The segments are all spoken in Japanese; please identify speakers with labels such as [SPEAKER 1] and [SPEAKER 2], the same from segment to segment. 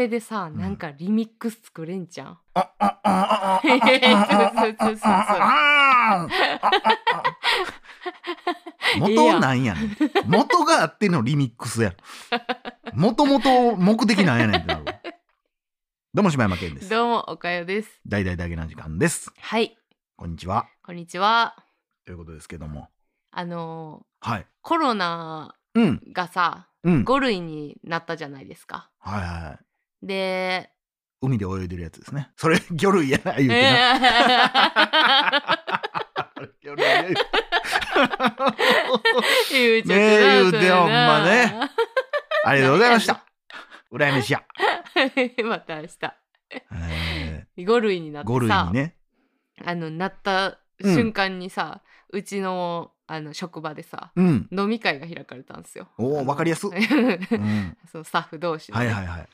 [SPEAKER 1] これでさ
[SPEAKER 2] ん
[SPEAKER 1] なんかリミックス作れんじゃん？
[SPEAKER 2] あああああ
[SPEAKER 1] そうそうそうそう
[SPEAKER 2] あ元なんやねん元があってのリミックスやもともと目的なんやねんってなるわどうも柴山健です
[SPEAKER 1] どうもおかよです。
[SPEAKER 2] 大々だけな時間です
[SPEAKER 1] はい
[SPEAKER 2] こんにちは
[SPEAKER 1] こんにちは。
[SPEAKER 2] ということですけども
[SPEAKER 1] あの
[SPEAKER 2] はい
[SPEAKER 1] ーコロナ
[SPEAKER 2] うん
[SPEAKER 1] がさ
[SPEAKER 2] うん
[SPEAKER 1] 5類になったじゃないですか。
[SPEAKER 2] はいはい
[SPEAKER 1] で、
[SPEAKER 2] 海で泳いでるやつですね。それ 魚類やな言うてな、
[SPEAKER 1] え
[SPEAKER 2] 魚類や
[SPEAKER 1] ー 言うちゃ
[SPEAKER 2] ねえ言う
[SPEAKER 1] って
[SPEAKER 2] てほんまね。ありがとうございました。羨ましや、
[SPEAKER 1] また明日。
[SPEAKER 2] え
[SPEAKER 1] 5類になっ
[SPEAKER 2] ー、5類
[SPEAKER 1] てさ、
[SPEAKER 2] にね
[SPEAKER 1] あのなった瞬間にさ、うちのあの職場でさ
[SPEAKER 2] うん。
[SPEAKER 1] 飲み会が開かれたんですよ。
[SPEAKER 2] おー
[SPEAKER 1] あの
[SPEAKER 2] わかりやす。
[SPEAKER 1] そう
[SPEAKER 2] うん
[SPEAKER 1] スタッフ同士でね、
[SPEAKER 2] はいはいはい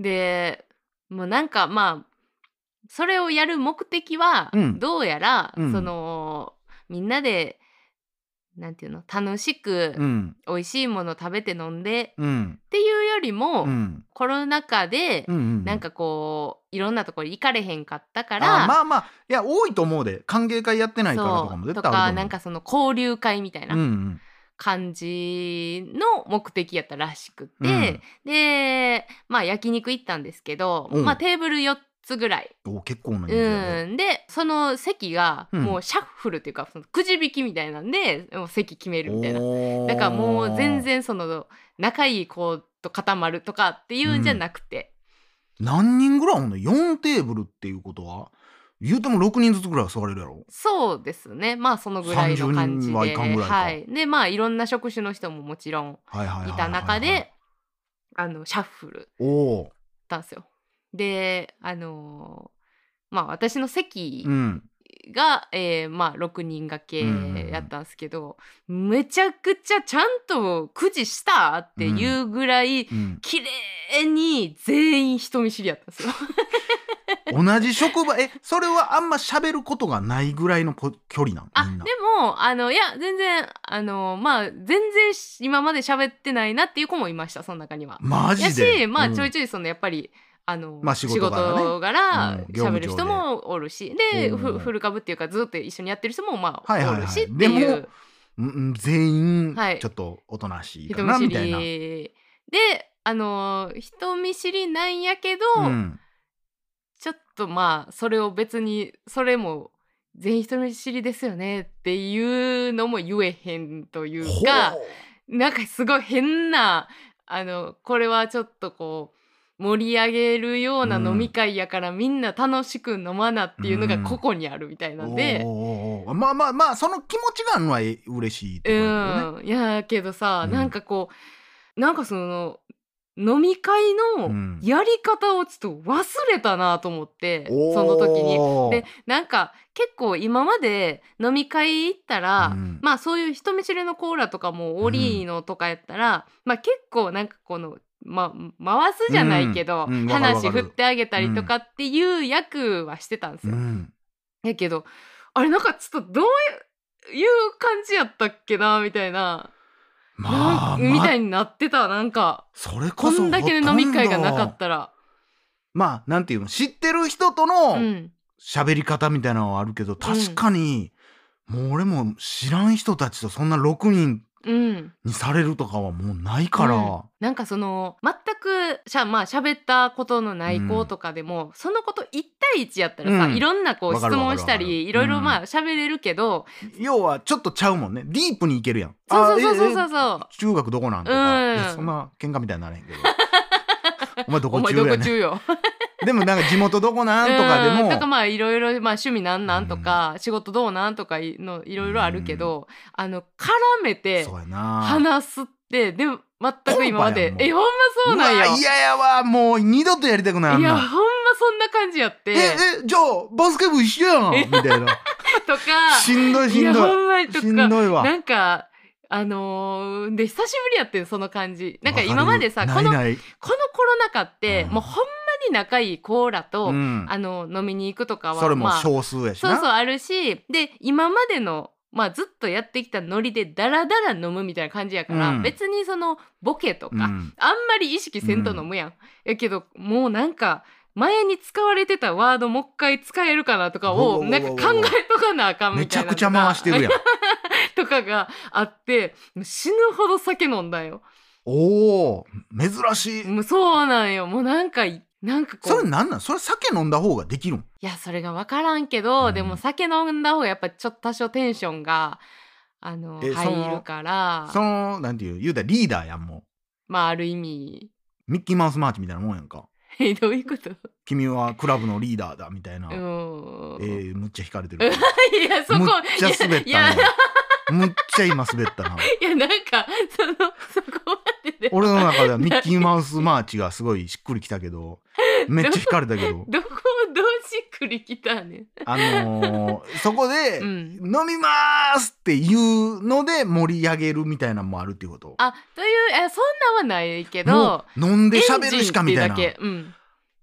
[SPEAKER 1] でもうなんかまあそれをやる目的は、
[SPEAKER 2] うん。
[SPEAKER 1] どうやら、
[SPEAKER 2] うん。
[SPEAKER 1] そのみんなでなんていうの楽しく
[SPEAKER 2] うん。
[SPEAKER 1] 美味しいもの食べて飲んで
[SPEAKER 2] うん。
[SPEAKER 1] っていうよりも、
[SPEAKER 2] うん。
[SPEAKER 1] コロナ禍で、なんかこういろんなところ行かれへんかったか
[SPEAKER 2] あ
[SPEAKER 1] ら、
[SPEAKER 2] まあまあいや多いと思うで。歓迎会やってないからとかも
[SPEAKER 1] そうと
[SPEAKER 2] 絶対あると思う。
[SPEAKER 1] かなんかその交流会みたいな。
[SPEAKER 2] うんうん
[SPEAKER 1] 感じの目的やったらしくて、
[SPEAKER 2] うん。
[SPEAKER 1] でまあ焼肉行ったんですけど、
[SPEAKER 2] う。ん
[SPEAKER 1] まあテーブル4つぐらい、
[SPEAKER 2] お結構なね。
[SPEAKER 1] うん、でその席が
[SPEAKER 2] うん。
[SPEAKER 1] もうシャッフルっていうかそのくじ引きみたいなんでもう席決めるみたいな。だからもう全然その仲いい子と固まるとかっていうんじゃなくて、
[SPEAKER 2] 何人ぐらいおんの？4テーブルっていうことは？言うても6人ずつぐらいは座れるやろ？
[SPEAKER 1] そうですね。まあそのぐらいの感じ
[SPEAKER 2] 30人はい
[SPEAKER 1] で
[SPEAKER 2] かんぐらいか。
[SPEAKER 1] はい、でまあいろんな職種の人ももちろん
[SPEAKER 2] はい
[SPEAKER 1] た中であのシャッフルたんですよ。であのーまあ私の席
[SPEAKER 2] うん
[SPEAKER 1] が、えーまあ6人掛けやったんですけど、めちゃくちゃちゃんとくじしたっていうぐらい、
[SPEAKER 2] うん。
[SPEAKER 1] 綺麗に全員人見知りやったんですよ。
[SPEAKER 2] 同じ職場？えそれはあんま喋ることがないぐらいのぽ距離なん
[SPEAKER 1] あでもあのいや全然あのまあ全然今まで喋ってないなっていう子もいましたその中には。
[SPEAKER 2] マ
[SPEAKER 1] や
[SPEAKER 2] ジで？
[SPEAKER 1] しまあ
[SPEAKER 2] うん。
[SPEAKER 1] ちょいちょいそのやっぱりあの、
[SPEAKER 2] まあ仕事柄
[SPEAKER 1] 喋る人もおるし。でふフル株っていうかずっと一緒にやってる人もまあ、おるしって
[SPEAKER 2] でも
[SPEAKER 1] いう
[SPEAKER 2] 全員
[SPEAKER 1] はい。
[SPEAKER 2] ちょっとおとなしいかなみたいな、
[SPEAKER 1] りであの人見知りなんやけど、
[SPEAKER 2] うん、
[SPEAKER 1] ちょっとまあそれを別にそれも全員人見知りですよねっていうのも言えへんというか。
[SPEAKER 2] ほ
[SPEAKER 1] なんかすごい変なあのこれはちょっとこう盛り上げるような飲み会やから、みんな楽しく飲まなっていうのが
[SPEAKER 2] うん。
[SPEAKER 1] ここにあるみたいなんで、
[SPEAKER 2] おーおーおーまあまあまあその気持ちがあるのはえ嬉しいと
[SPEAKER 1] う
[SPEAKER 2] ころだけどね、
[SPEAKER 1] ん、いやけどさ、
[SPEAKER 2] うん。
[SPEAKER 1] なんかこうなんかその飲み会の
[SPEAKER 2] うん。
[SPEAKER 1] やり方をちょっと忘れたなと思って、
[SPEAKER 2] おー。
[SPEAKER 1] その時に。でなんか結構今まで飲み会行ったら、
[SPEAKER 2] うん。
[SPEAKER 1] まあそういう人見知りのコーラとかもオリーノとかやったら、まあ結構なんかこの、ま、回すじゃないけど、話振ってあげたりとかっていう役はしてたんですよ。
[SPEAKER 2] うん。
[SPEAKER 1] やけどあれなんかちょっとどういう感じやったっけなみたいな。
[SPEAKER 2] まあ
[SPEAKER 1] みた
[SPEAKER 2] ま
[SPEAKER 1] いになってたなんか。
[SPEAKER 2] それ
[SPEAKER 1] こ
[SPEAKER 2] こそ
[SPEAKER 1] んだけの飲み会がなかったら。
[SPEAKER 2] まあなんていうの知ってる人と
[SPEAKER 1] う
[SPEAKER 2] の
[SPEAKER 1] ん、
[SPEAKER 2] 喋り方みたいなのはあるけど、確かにもう俺も知らん人たちとそんな6人
[SPEAKER 1] うん、
[SPEAKER 2] にされるとかはもうないから、
[SPEAKER 1] うん。なんかその全くしゃまあ喋ったことのない子とかでも、そのこと1対1やったらさ、
[SPEAKER 2] うん。
[SPEAKER 1] いろんなこう質問したりいろいろ
[SPEAKER 2] うん。
[SPEAKER 1] まあ喋れるけど、
[SPEAKER 2] 要はちょっとちゃうもんね。ディープにいけるやん。
[SPEAKER 1] そうそうそうそう
[SPEAKER 2] あ
[SPEAKER 1] そう
[SPEAKER 2] 中学どこなんとか、そんな喧嘩みたいにならへんけど。お前どこ中やね
[SPEAKER 1] こ中よ。
[SPEAKER 2] でもなんか地元どこなんとかで
[SPEAKER 1] うん
[SPEAKER 2] も、
[SPEAKER 1] とかまあいろいろまあ趣味なんなんとか、仕事どうなんとかいのいろいろあるけど、あの絡めて話すってでも全く今までえほんまそうなんや。
[SPEAKER 2] うわ嫌やわ。もう二度とやりたくない
[SPEAKER 1] いやほんまそんな感じやって。
[SPEAKER 2] ええじゃあバスケ部一緒やん。みたいな。
[SPEAKER 1] とか
[SPEAKER 2] しんどいし
[SPEAKER 1] いや
[SPEAKER 2] んどい。
[SPEAKER 1] ほんまにと
[SPEAKER 2] しん
[SPEAKER 1] か
[SPEAKER 2] どいわ。
[SPEAKER 1] なんかあのーで久しぶりやってんその感じ。なんか今までさ
[SPEAKER 2] わ
[SPEAKER 1] このこのコロナ禍って、
[SPEAKER 2] うん。
[SPEAKER 1] もうほんまに仲いいコーラと、
[SPEAKER 2] うん
[SPEAKER 1] あの飲みに行くとかは
[SPEAKER 2] それも
[SPEAKER 1] まあ
[SPEAKER 2] 少数やしな
[SPEAKER 1] そうそうあるしで今までのまあずっとやってきたノリでダラダラ飲むみたいな感じやから、
[SPEAKER 2] うん
[SPEAKER 1] 別にそのボケとか、
[SPEAKER 2] うん
[SPEAKER 1] あんまり意識せんと飲むやん。やけどもうなんか前に使われてたワードもう一回使えるかなとかをなんか考えとかなあかん
[SPEAKER 2] め
[SPEAKER 1] みたいな
[SPEAKER 2] ちゃくちゃ回してるやん。
[SPEAKER 1] とかがあって死ぬほど酒飲んだよ。
[SPEAKER 2] おお珍しい。
[SPEAKER 1] そうなんよもうなんかなんかこ
[SPEAKER 2] そうれなんなん？それ酒飲んだ方ができるん？
[SPEAKER 1] いやそれが分からんけど、
[SPEAKER 2] うん。
[SPEAKER 1] でも酒飲んだ方がやっぱちょっと多少テンションがあの
[SPEAKER 2] えその
[SPEAKER 1] 入るから。
[SPEAKER 2] そのなんていう言うたらリーダーやんも
[SPEAKER 1] まあある意味
[SPEAKER 2] うミッキーマウスマーチみたいなもんやんか。
[SPEAKER 1] えどういうこと？
[SPEAKER 2] 君はクラブのリーダーだみたいな、
[SPEAKER 1] うん、
[SPEAKER 2] えー、むっちゃ引かれてる。
[SPEAKER 1] いやそこ
[SPEAKER 2] むっちゃ滑った
[SPEAKER 1] いやいや。
[SPEAKER 2] なむっちゃ今滑ったな。い
[SPEAKER 1] やなんかそのそこ
[SPEAKER 2] 俺の中ではミッキーマウスマーチがすごいしっくりきたけど めっちゃ引かれたけど。
[SPEAKER 1] どこを どうしっくりきたね
[SPEAKER 2] あのー、そこで、
[SPEAKER 1] う ん
[SPEAKER 2] 飲みますっていうので盛り上げるみたいなのもあるっていうこと？
[SPEAKER 1] あというえそんなんはないけど
[SPEAKER 2] 飲んで喋るしかみたいな。
[SPEAKER 1] うん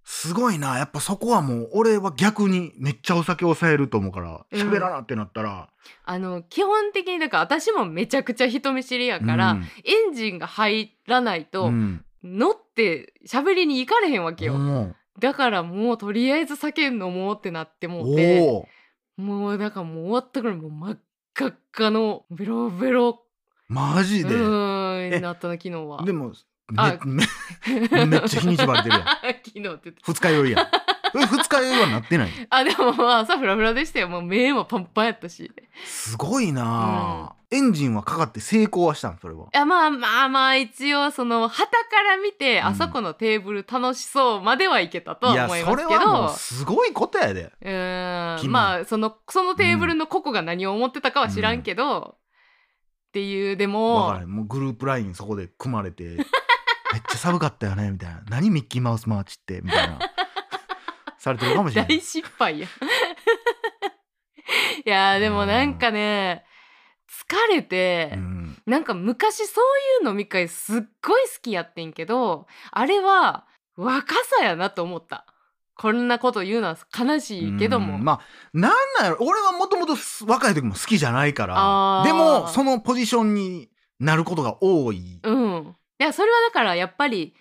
[SPEAKER 2] すごいな。やっぱそこはもう俺は逆にめっちゃお酒抑えると思うから
[SPEAKER 1] うん。
[SPEAKER 2] 喋らなってなったら、
[SPEAKER 1] あの基本的にだから私もめちゃくちゃ人見知りやから、
[SPEAKER 2] うん。
[SPEAKER 1] エンジンが入らないと、
[SPEAKER 2] うん。
[SPEAKER 1] 乗って喋りに行かれへんわけよ、
[SPEAKER 2] も
[SPEAKER 1] だからもうとりあえず酒飲もうってなって
[SPEAKER 2] う
[SPEAKER 1] もうてもうだからもう終わったからもう真っ赤っかのベロベロ。
[SPEAKER 2] マジで？
[SPEAKER 1] うん。なったの昨日は。
[SPEAKER 2] でも
[SPEAKER 1] あ
[SPEAKER 2] めめめっちゃ日にちばれてるやん。
[SPEAKER 1] 昨日って言って。
[SPEAKER 2] 二日酔いやん。え二日酔いはなってない？
[SPEAKER 1] あでもまあ朝フラフラでしたよ。もう目もパンパンやったし。い
[SPEAKER 2] すごいなあ、エンジンはかかって成功はしたん？それは。
[SPEAKER 1] やまあまあまあ一応その旗から見て、
[SPEAKER 2] うん。
[SPEAKER 1] あそこのテーブル楽しそうまではいけたと思いますけ
[SPEAKER 2] それはもう
[SPEAKER 1] ど
[SPEAKER 2] すごいことやで。
[SPEAKER 1] うん。まあそのそのテーブルの個々が何を思ってたかは知らんけど、っていうで
[SPEAKER 2] わ
[SPEAKER 1] も
[SPEAKER 2] もうグループラインそこで組まれてめっちゃ寒かったよねみたいな。何ミッキーマウスマーチってみたいな。されてるかもしれない。
[SPEAKER 1] 大失敗や いやーでもなんかね疲れて、
[SPEAKER 2] うん。
[SPEAKER 1] なんか昔そういう飲み会すっごい好きやってんけどあれは若さやなと思った。こんなこと言うのは悲しいけども、
[SPEAKER 2] うん。まあなんなんやろ。俺はもともと若い時も好きじゃないから。でもそのポジションになることが多い、
[SPEAKER 1] うん。いやそれはだからやっぱり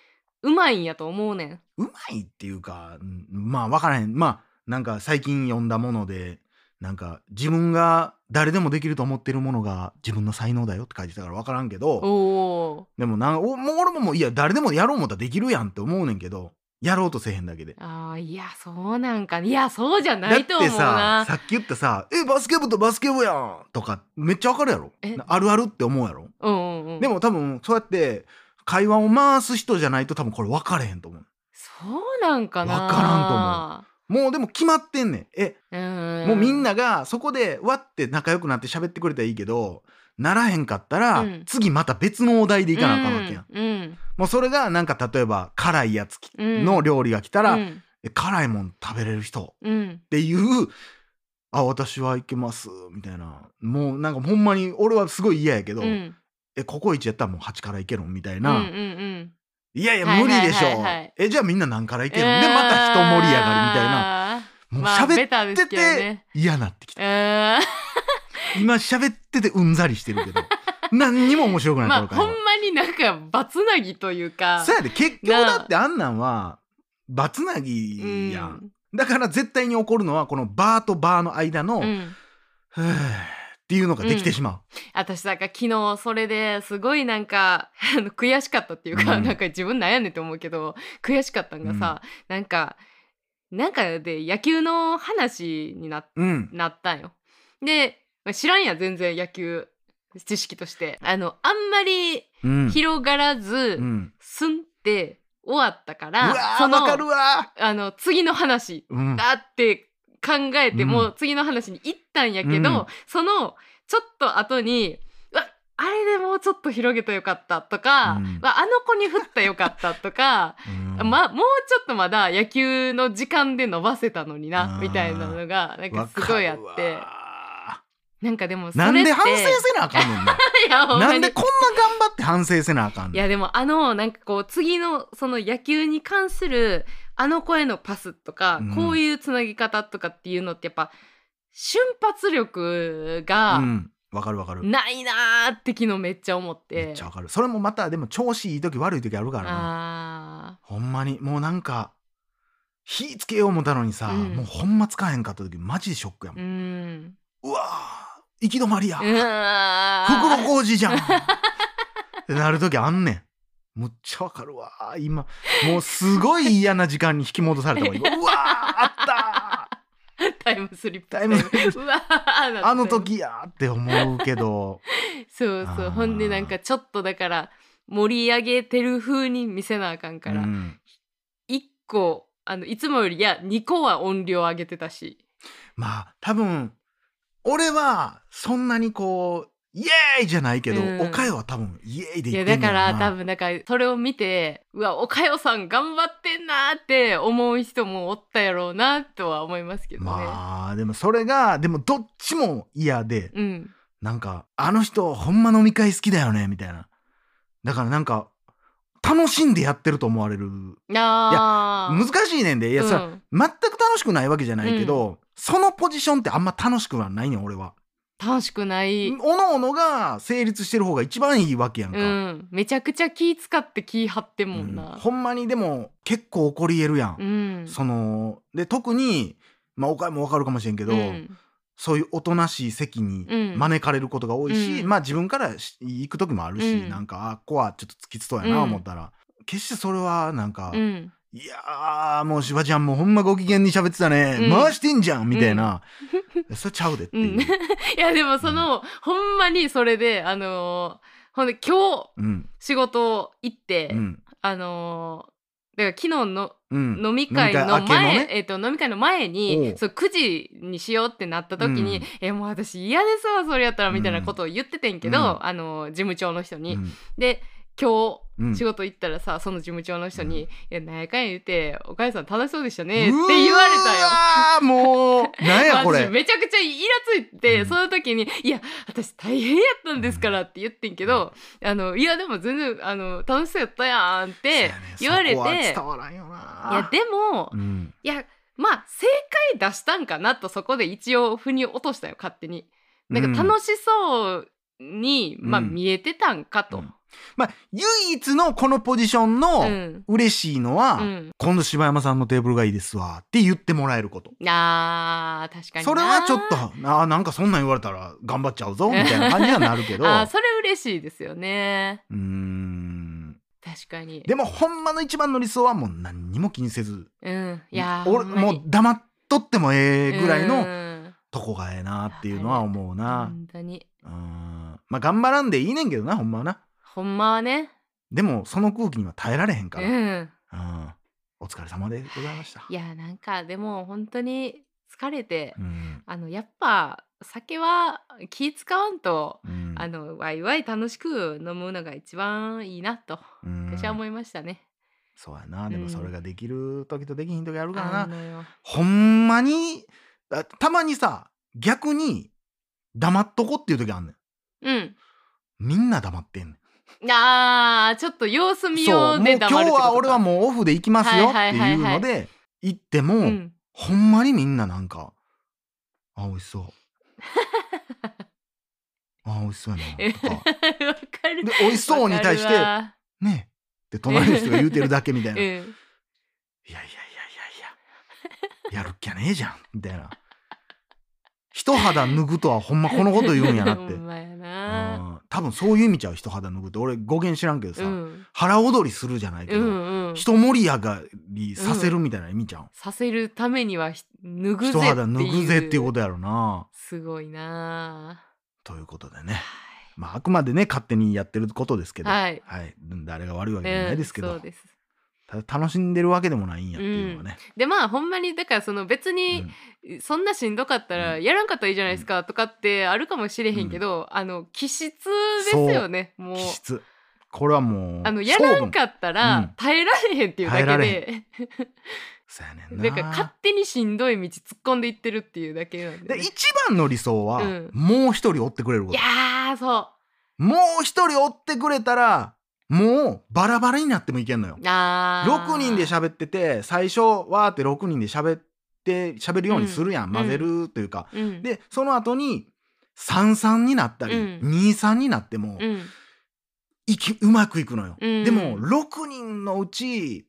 [SPEAKER 1] うまいんやと思うねん。
[SPEAKER 2] うまいっていうかうんまあ分からへん。まあなんか最近読んだものでなんか自分が誰でもできると思ってるものが自分の才能だよって書いてたから分からんけど
[SPEAKER 1] おー。
[SPEAKER 2] でもなんおもう俺ももういや誰でもやろう思ったらできるやんって思うねんけどやろうとせえへんだけで。
[SPEAKER 1] あーいやそうなんかいやそうじゃな
[SPEAKER 2] だって
[SPEAKER 1] いと思う
[SPEAKER 2] さ
[SPEAKER 1] な
[SPEAKER 2] さっき言ったさ「えバスケ部とバスケ部やん」とかめっちゃわかるやろ？
[SPEAKER 1] え？
[SPEAKER 2] あるあるって思うやろ？
[SPEAKER 1] うんうんうん。
[SPEAKER 2] でも多分そうやって会話を回す人じゃないと多分これ分かれへんと思う。
[SPEAKER 1] そうなんかな。
[SPEAKER 2] わからんともうでも決まってんねん。え
[SPEAKER 1] ううん。
[SPEAKER 2] もうみんながそこでわって仲良くなって喋ってくれたらいいけどならへんかったら、
[SPEAKER 1] うん。
[SPEAKER 2] 次また別のお題でいかなあかんわけやん、
[SPEAKER 1] うんうん。
[SPEAKER 2] もうそれがなんか例えば辛いやつの料理が来たら、辛いもん食べれる人
[SPEAKER 1] うん。
[SPEAKER 2] っていうあ私はいけますみたいな。もうなんかほんまに俺はすごい嫌やけど、
[SPEAKER 1] うん
[SPEAKER 2] えココイチやったらもう8からいけるん？みたいな、
[SPEAKER 1] うんうんうん。
[SPEAKER 2] いやいや
[SPEAKER 1] はい
[SPEAKER 2] 無理でしょ、えじゃあみんな何からいけるん？でまた人盛り上がりみたい
[SPEAKER 1] な。
[SPEAKER 2] もう喋ってて
[SPEAKER 1] ね。
[SPEAKER 2] 嫌なってきた。今喋っててうんざりしてるけど。何にも面白くない
[SPEAKER 1] まあほんまになんかバツナギというか。
[SPEAKER 2] そうやで結局だってあんなんはバツナギやん、だから絶対に起こるのはこのバーとバーの間の、ふーっていうのができてしま
[SPEAKER 1] 私なんか昨日それですごいなんか悔しかったっていうか、
[SPEAKER 2] うん。
[SPEAKER 1] なんか自分悩んでて思うけど悔しかったんがさ、なんかなんかで野球の話にな
[SPEAKER 2] う、うん。
[SPEAKER 1] なったんよ。でまあ知らんや全然野球知識として。あのあんまり
[SPEAKER 2] うん。
[SPEAKER 1] 広がらず、
[SPEAKER 2] うん、
[SPEAKER 1] すんって終わったか
[SPEAKER 2] う
[SPEAKER 1] ら
[SPEAKER 2] わ
[SPEAKER 1] その
[SPEAKER 2] かるわ
[SPEAKER 1] あの次の話だって考えて、
[SPEAKER 2] うん。
[SPEAKER 1] もう次の話に行ったんやけど、
[SPEAKER 2] うん。
[SPEAKER 1] そのちょっと後にあれでもうちょっと広げたらよかったとか、
[SPEAKER 2] うん。
[SPEAKER 1] わあの子に振ったらよかったとか、
[SPEAKER 2] うん。
[SPEAKER 1] ま、もうちょっとまだ野球の時間で伸ばせたのにな
[SPEAKER 2] うん
[SPEAKER 1] みたいなのがなんかすごいあってなんかでもそ
[SPEAKER 2] なんで反省せなあかんねんな。
[SPEAKER 1] ん
[SPEAKER 2] でこんな頑張って反省せなあかんねん。
[SPEAKER 1] いやでもあのなんかこう次のその野球に関するあの子へのパスとか、
[SPEAKER 2] うん。
[SPEAKER 1] こういうつなぎ方とかっていうのってやっぱ瞬発力が
[SPEAKER 2] うん。わかるわかる。
[SPEAKER 1] ないなーって昨日めっちゃ思って。
[SPEAKER 2] めっちゃわかる。それもまたでも調子いい時悪い時あるからな。
[SPEAKER 1] あ
[SPEAKER 2] ほんまにもうなんか火つけよう思ったのにさ、
[SPEAKER 1] うん。
[SPEAKER 2] もうほんま使えへんかった時マジでショックやも
[SPEAKER 1] ん。
[SPEAKER 2] うわー行き止まりや、袋
[SPEAKER 1] ー。
[SPEAKER 2] 工事じゃん。ってなる時あんねん。むっちゃわかるわ。今もうすごい嫌な時間に引き戻されたもん今 うわーあった
[SPEAKER 1] タイムスリップ
[SPEAKER 2] タイムスリップ。あの時。やーって思うけど。
[SPEAKER 1] そうそう。ほんでなんかちょっとだから盛り上げてる風に見せなあかんから、
[SPEAKER 2] うん。
[SPEAKER 1] 1個あのいつもよりいや2個は音量上げてたし。
[SPEAKER 2] まあ多分俺はそんなにこうイエーイじゃないけど、
[SPEAKER 1] うん。
[SPEAKER 2] おかよは多分イエーイで
[SPEAKER 1] い
[SPEAKER 2] 言ってんだ
[SPEAKER 1] から多分なんかそれを見てうわおかよさん頑張ってんなーって思う人もおったやろうなとは思いますけどね。
[SPEAKER 2] まあでもそれがでもどっちも嫌で
[SPEAKER 1] うん。
[SPEAKER 2] なんかあの人ほんま飲み会好きだよねみたいな。だからなんか楽しんでやってると思われる。
[SPEAKER 1] あー。
[SPEAKER 2] 難しいねんで。いや、
[SPEAKER 1] うん。
[SPEAKER 2] さ全く楽しくないわけじゃないけど、そのポジションってあんま楽しくはないねん俺は。
[SPEAKER 1] 楽しくない、
[SPEAKER 2] おのおのが成立してる方が一番いいわけやんか。
[SPEAKER 1] うん、めちゃくちゃ気使って気張ってんもん
[SPEAKER 2] うん。
[SPEAKER 1] な。
[SPEAKER 2] ほんまにでも結構起こり得るやん。
[SPEAKER 1] うん。
[SPEAKER 2] そので特にまあおかもわかるかもしれんけど、
[SPEAKER 1] うん。
[SPEAKER 2] そういうおとなしい席に
[SPEAKER 1] うん。
[SPEAKER 2] 招かれることが多いし、
[SPEAKER 1] うん。
[SPEAKER 2] まあ自分からし行く時もあるし、
[SPEAKER 1] うん。
[SPEAKER 2] なんかあここはちょっとつきつそうやな
[SPEAKER 1] うん。
[SPEAKER 2] 思ったら、決してそれはなんか、
[SPEAKER 1] うん
[SPEAKER 2] いやーもうしばちゃんもうほんまご機嫌に喋ってたね、
[SPEAKER 1] うん。
[SPEAKER 2] 回してんじゃんみたいな、それちゃうでっていう。
[SPEAKER 1] うん。いやでもその、ほんまにそれであのーほんで今日
[SPEAKER 2] うん。
[SPEAKER 1] 仕事行って、
[SPEAKER 2] うん。
[SPEAKER 1] あのーだから昨日の
[SPEAKER 2] うん。
[SPEAKER 1] 飲み会の
[SPEAKER 2] 飲み会明け
[SPEAKER 1] 前、
[SPEAKER 2] ね。
[SPEAKER 1] えっと飲み会の前
[SPEAKER 2] おう。
[SPEAKER 1] にそう9時にしようってなった時に、
[SPEAKER 2] うん。
[SPEAKER 1] えもう私嫌ですわそれやったらみたいなことを言っててんけど、
[SPEAKER 2] うん。
[SPEAKER 1] あの事務長の人に。
[SPEAKER 2] うん。
[SPEAKER 1] で今
[SPEAKER 2] うん
[SPEAKER 1] 日仕事行ったらさその事務長の人に「いやなんやかんや言ってお母さん楽しそうでしたね」って言われたよ。
[SPEAKER 2] うわーもう なんやこれ。
[SPEAKER 1] 私めちゃくちゃイラついて、
[SPEAKER 2] うん。
[SPEAKER 1] その時に「いや私大変やったんですから」って言ってんけど「あのいやでも全然あの楽しそうやったやん」って言われて、
[SPEAKER 2] そこは伝わらんよな。い
[SPEAKER 1] やでも、
[SPEAKER 2] うん。
[SPEAKER 1] いやまあ正解出したんかなとそこで一応腑に落としたよ勝手に。なんか楽しそうに、まあ
[SPEAKER 2] うん。
[SPEAKER 1] 見えてたんかと。
[SPEAKER 2] うんまあ唯一のこのポジション
[SPEAKER 1] う
[SPEAKER 2] の
[SPEAKER 1] ん。
[SPEAKER 2] 嬉しいのは、
[SPEAKER 1] うん。
[SPEAKER 2] 今度柴山さんのテーブルがいいですわって言ってもらえること。
[SPEAKER 1] あー確かにな。
[SPEAKER 2] それはちょっとあーなんかそんなん言われたら頑張っちゃうぞみたいな感じにはなるけど。
[SPEAKER 1] あーそれ嬉しいですよね。
[SPEAKER 2] うーん。
[SPEAKER 1] 確かに。
[SPEAKER 2] でもほんまの一番の理想はもう何にも気にせず
[SPEAKER 1] うん。いやー
[SPEAKER 2] 俺もう黙っとってもええぐらいの
[SPEAKER 1] うん。
[SPEAKER 2] とこがええなっていうのは思うな。
[SPEAKER 1] 本当に。
[SPEAKER 2] うん。まあ頑張らんでいいねんけどなほんまはな。
[SPEAKER 1] ほんまはね
[SPEAKER 2] でもその空気には耐えられへんから。
[SPEAKER 1] うん
[SPEAKER 2] うんお疲れ様でございました。
[SPEAKER 1] いやなんかでも本当に疲れて、
[SPEAKER 2] うん
[SPEAKER 1] あのやっぱ酒は気使わんと、
[SPEAKER 2] うん
[SPEAKER 1] あのワイワイ楽しく飲むのが一番いいなと
[SPEAKER 2] うん
[SPEAKER 1] 私は思いましたね。
[SPEAKER 2] そうやなで
[SPEAKER 1] うん
[SPEAKER 2] もそれができる時とできひん時あるからな。
[SPEAKER 1] あのよ
[SPEAKER 2] ほんまにあたまにさ逆に黙っとこっていう時あんねん。
[SPEAKER 1] うん
[SPEAKER 2] みんな黙ってんねん。
[SPEAKER 1] あーちょっと様子見よ
[SPEAKER 2] そうもう今日
[SPEAKER 1] うで黙るってこと。か
[SPEAKER 2] は俺はもうオフで行きますよって
[SPEAKER 1] はいはい
[SPEAKER 2] い。うので行っても、
[SPEAKER 1] うん、
[SPEAKER 2] ほんまにみんななんかあ美味しそう。あ美味しそうや
[SPEAKER 1] え
[SPEAKER 2] なとか。
[SPEAKER 1] わかる
[SPEAKER 2] で美味しそうに対して
[SPEAKER 1] わか
[SPEAKER 2] ねって隣の人が言うてるだけみたいな、いやいやいやいやいややるっきゃねえじゃんみたいな一肌脱ぐとはほんまこのこと言うんやなって。
[SPEAKER 1] ほんまやな。
[SPEAKER 2] うん。多分そういう意味ちゃう一肌脱ぐって。俺語源知らんけどさ、
[SPEAKER 1] うん。
[SPEAKER 2] 腹踊りするじゃないけ
[SPEAKER 1] う
[SPEAKER 2] ど、
[SPEAKER 1] んうん。
[SPEAKER 2] 人盛り上がりさせるみたいな意味ちゃん、
[SPEAKER 1] させるためにはひ脱ぐぜ
[SPEAKER 2] 一肌脱ぐぜっていう
[SPEAKER 1] こ
[SPEAKER 2] ことやろな。
[SPEAKER 1] すごいな。
[SPEAKER 2] ということでね。まああくまでね勝手にやってることですけど、
[SPEAKER 1] はい。
[SPEAKER 2] 誰が悪いわけじゃないですけど、
[SPEAKER 1] うんそうです
[SPEAKER 2] 楽しんでるわけでもないんやっていうのはね、
[SPEAKER 1] でまあほんまにだからその別に、そんなしんどかったら
[SPEAKER 2] うん。
[SPEAKER 1] やらんかったらいいじゃないですかとかってあるかもしれへんけど、あの気質ですよねもう。
[SPEAKER 2] 気質。これはもう
[SPEAKER 1] あのやらんか
[SPEAKER 2] っ
[SPEAKER 1] ったら、
[SPEAKER 2] うん。
[SPEAKER 1] 耐えられへんっていうだけで。
[SPEAKER 2] そうやねんな。
[SPEAKER 1] だから勝手にしんどい道突っ込んでいってるっていうだけなんでね、
[SPEAKER 2] で一番の理想は、
[SPEAKER 1] うん。
[SPEAKER 2] もう一人追ってくれること。
[SPEAKER 1] いやーそ
[SPEAKER 2] もう一人追ってくれたらもうバラバラになってもいけんのよ。
[SPEAKER 1] うあー。
[SPEAKER 2] 6人で喋ってて最初わーって6人で喋って喋るようにするやん、
[SPEAKER 1] うん。
[SPEAKER 2] 混ぜるというか、
[SPEAKER 1] うん。
[SPEAKER 2] でその後に33になったり、
[SPEAKER 1] うん。
[SPEAKER 2] 23になっても、
[SPEAKER 1] うん。
[SPEAKER 2] いきうまくいくのよ。
[SPEAKER 1] うん。
[SPEAKER 2] でも6人のうち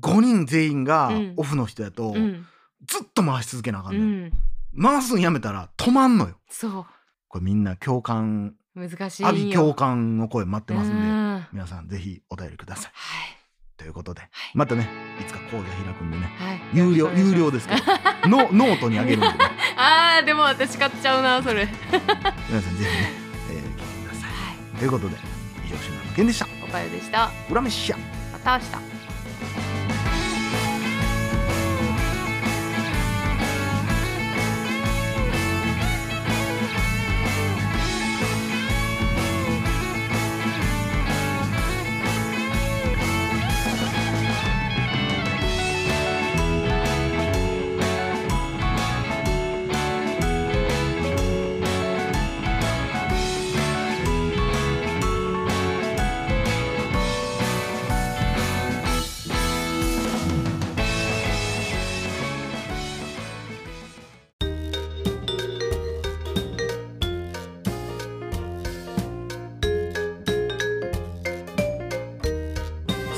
[SPEAKER 2] 5人全員が
[SPEAKER 1] うん。
[SPEAKER 2] オフの人やと、
[SPEAKER 1] うん。
[SPEAKER 2] ずっと回し続けなあかん
[SPEAKER 1] う
[SPEAKER 2] のよ、
[SPEAKER 1] ん。
[SPEAKER 2] 回すんやめたら止まんのよ。
[SPEAKER 1] そ
[SPEAKER 2] これみんな共感
[SPEAKER 1] う難しいよ。
[SPEAKER 2] 阿鼻共感の声待ってますんで、
[SPEAKER 1] うん。は
[SPEAKER 2] 皆さんぜひお便りください。
[SPEAKER 1] い。
[SPEAKER 2] ということで、
[SPEAKER 1] い。
[SPEAKER 2] またね。いつか講座開くんでね。
[SPEAKER 1] はい。
[SPEAKER 2] 有料有料ですけどノノートにあげるんでね。
[SPEAKER 1] あーでも私買っちゃうなそれ。は い
[SPEAKER 2] 皆さんぜひね、えー聞いてください。ということで以上島野健でした。
[SPEAKER 1] おかゆでした。
[SPEAKER 2] 裏飯や
[SPEAKER 1] また明日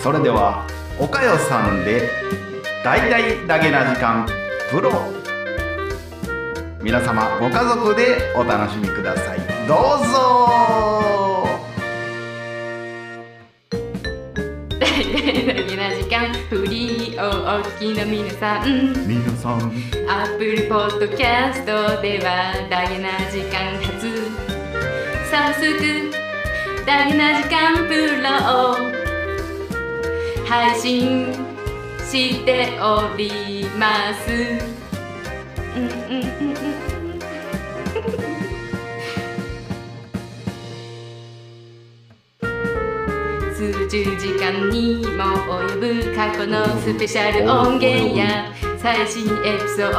[SPEAKER 2] それではおかよさんで大々だけな時間プロ。皆様ご家族でお楽しみください。どうぞ。
[SPEAKER 1] 大々な時間フリーをお聞きの皆さん。
[SPEAKER 2] 皆さん。
[SPEAKER 1] アップルポッドキャストではダゲな時間初。早速ダゲな時間プロを配信しております。数十時間にも及ぶ過去のスペシャル音源や最新エピソード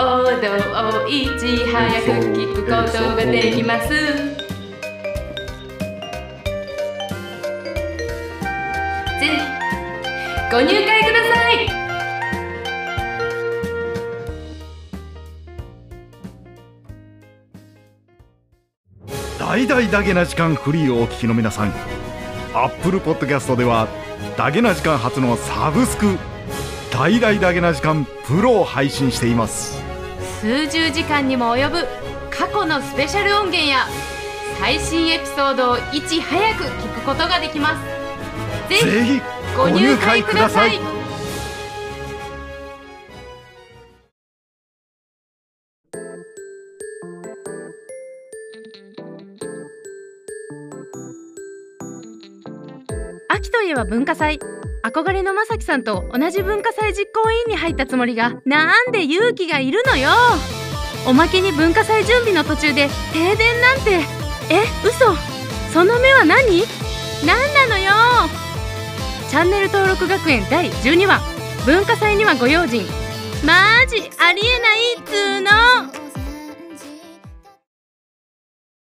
[SPEAKER 1] をいち早く聞くことができます。ぜひご入会ください。
[SPEAKER 2] 大々だけな時間フリーをお聞きの皆さん。アップルポッドキャストではだけな時間初のサブスク大々だけな時間プロを配信しています。
[SPEAKER 1] 数十時間にも及ぶ過去のスペシャル音源や最新エピソードをいち早く聞くことができます。
[SPEAKER 2] ぜひ
[SPEAKER 1] ご入会ください。秋といえば文化祭。憧れのまさきさんと同じ文化祭実行委員に入ったつもりがなんで勇気がいるのよ。おまけに文化祭準備の途中で停電なんて。え嘘。その目は何？何なのよチャンネル登録学園第12話。文化祭にはご用心。マジありえないっつーの。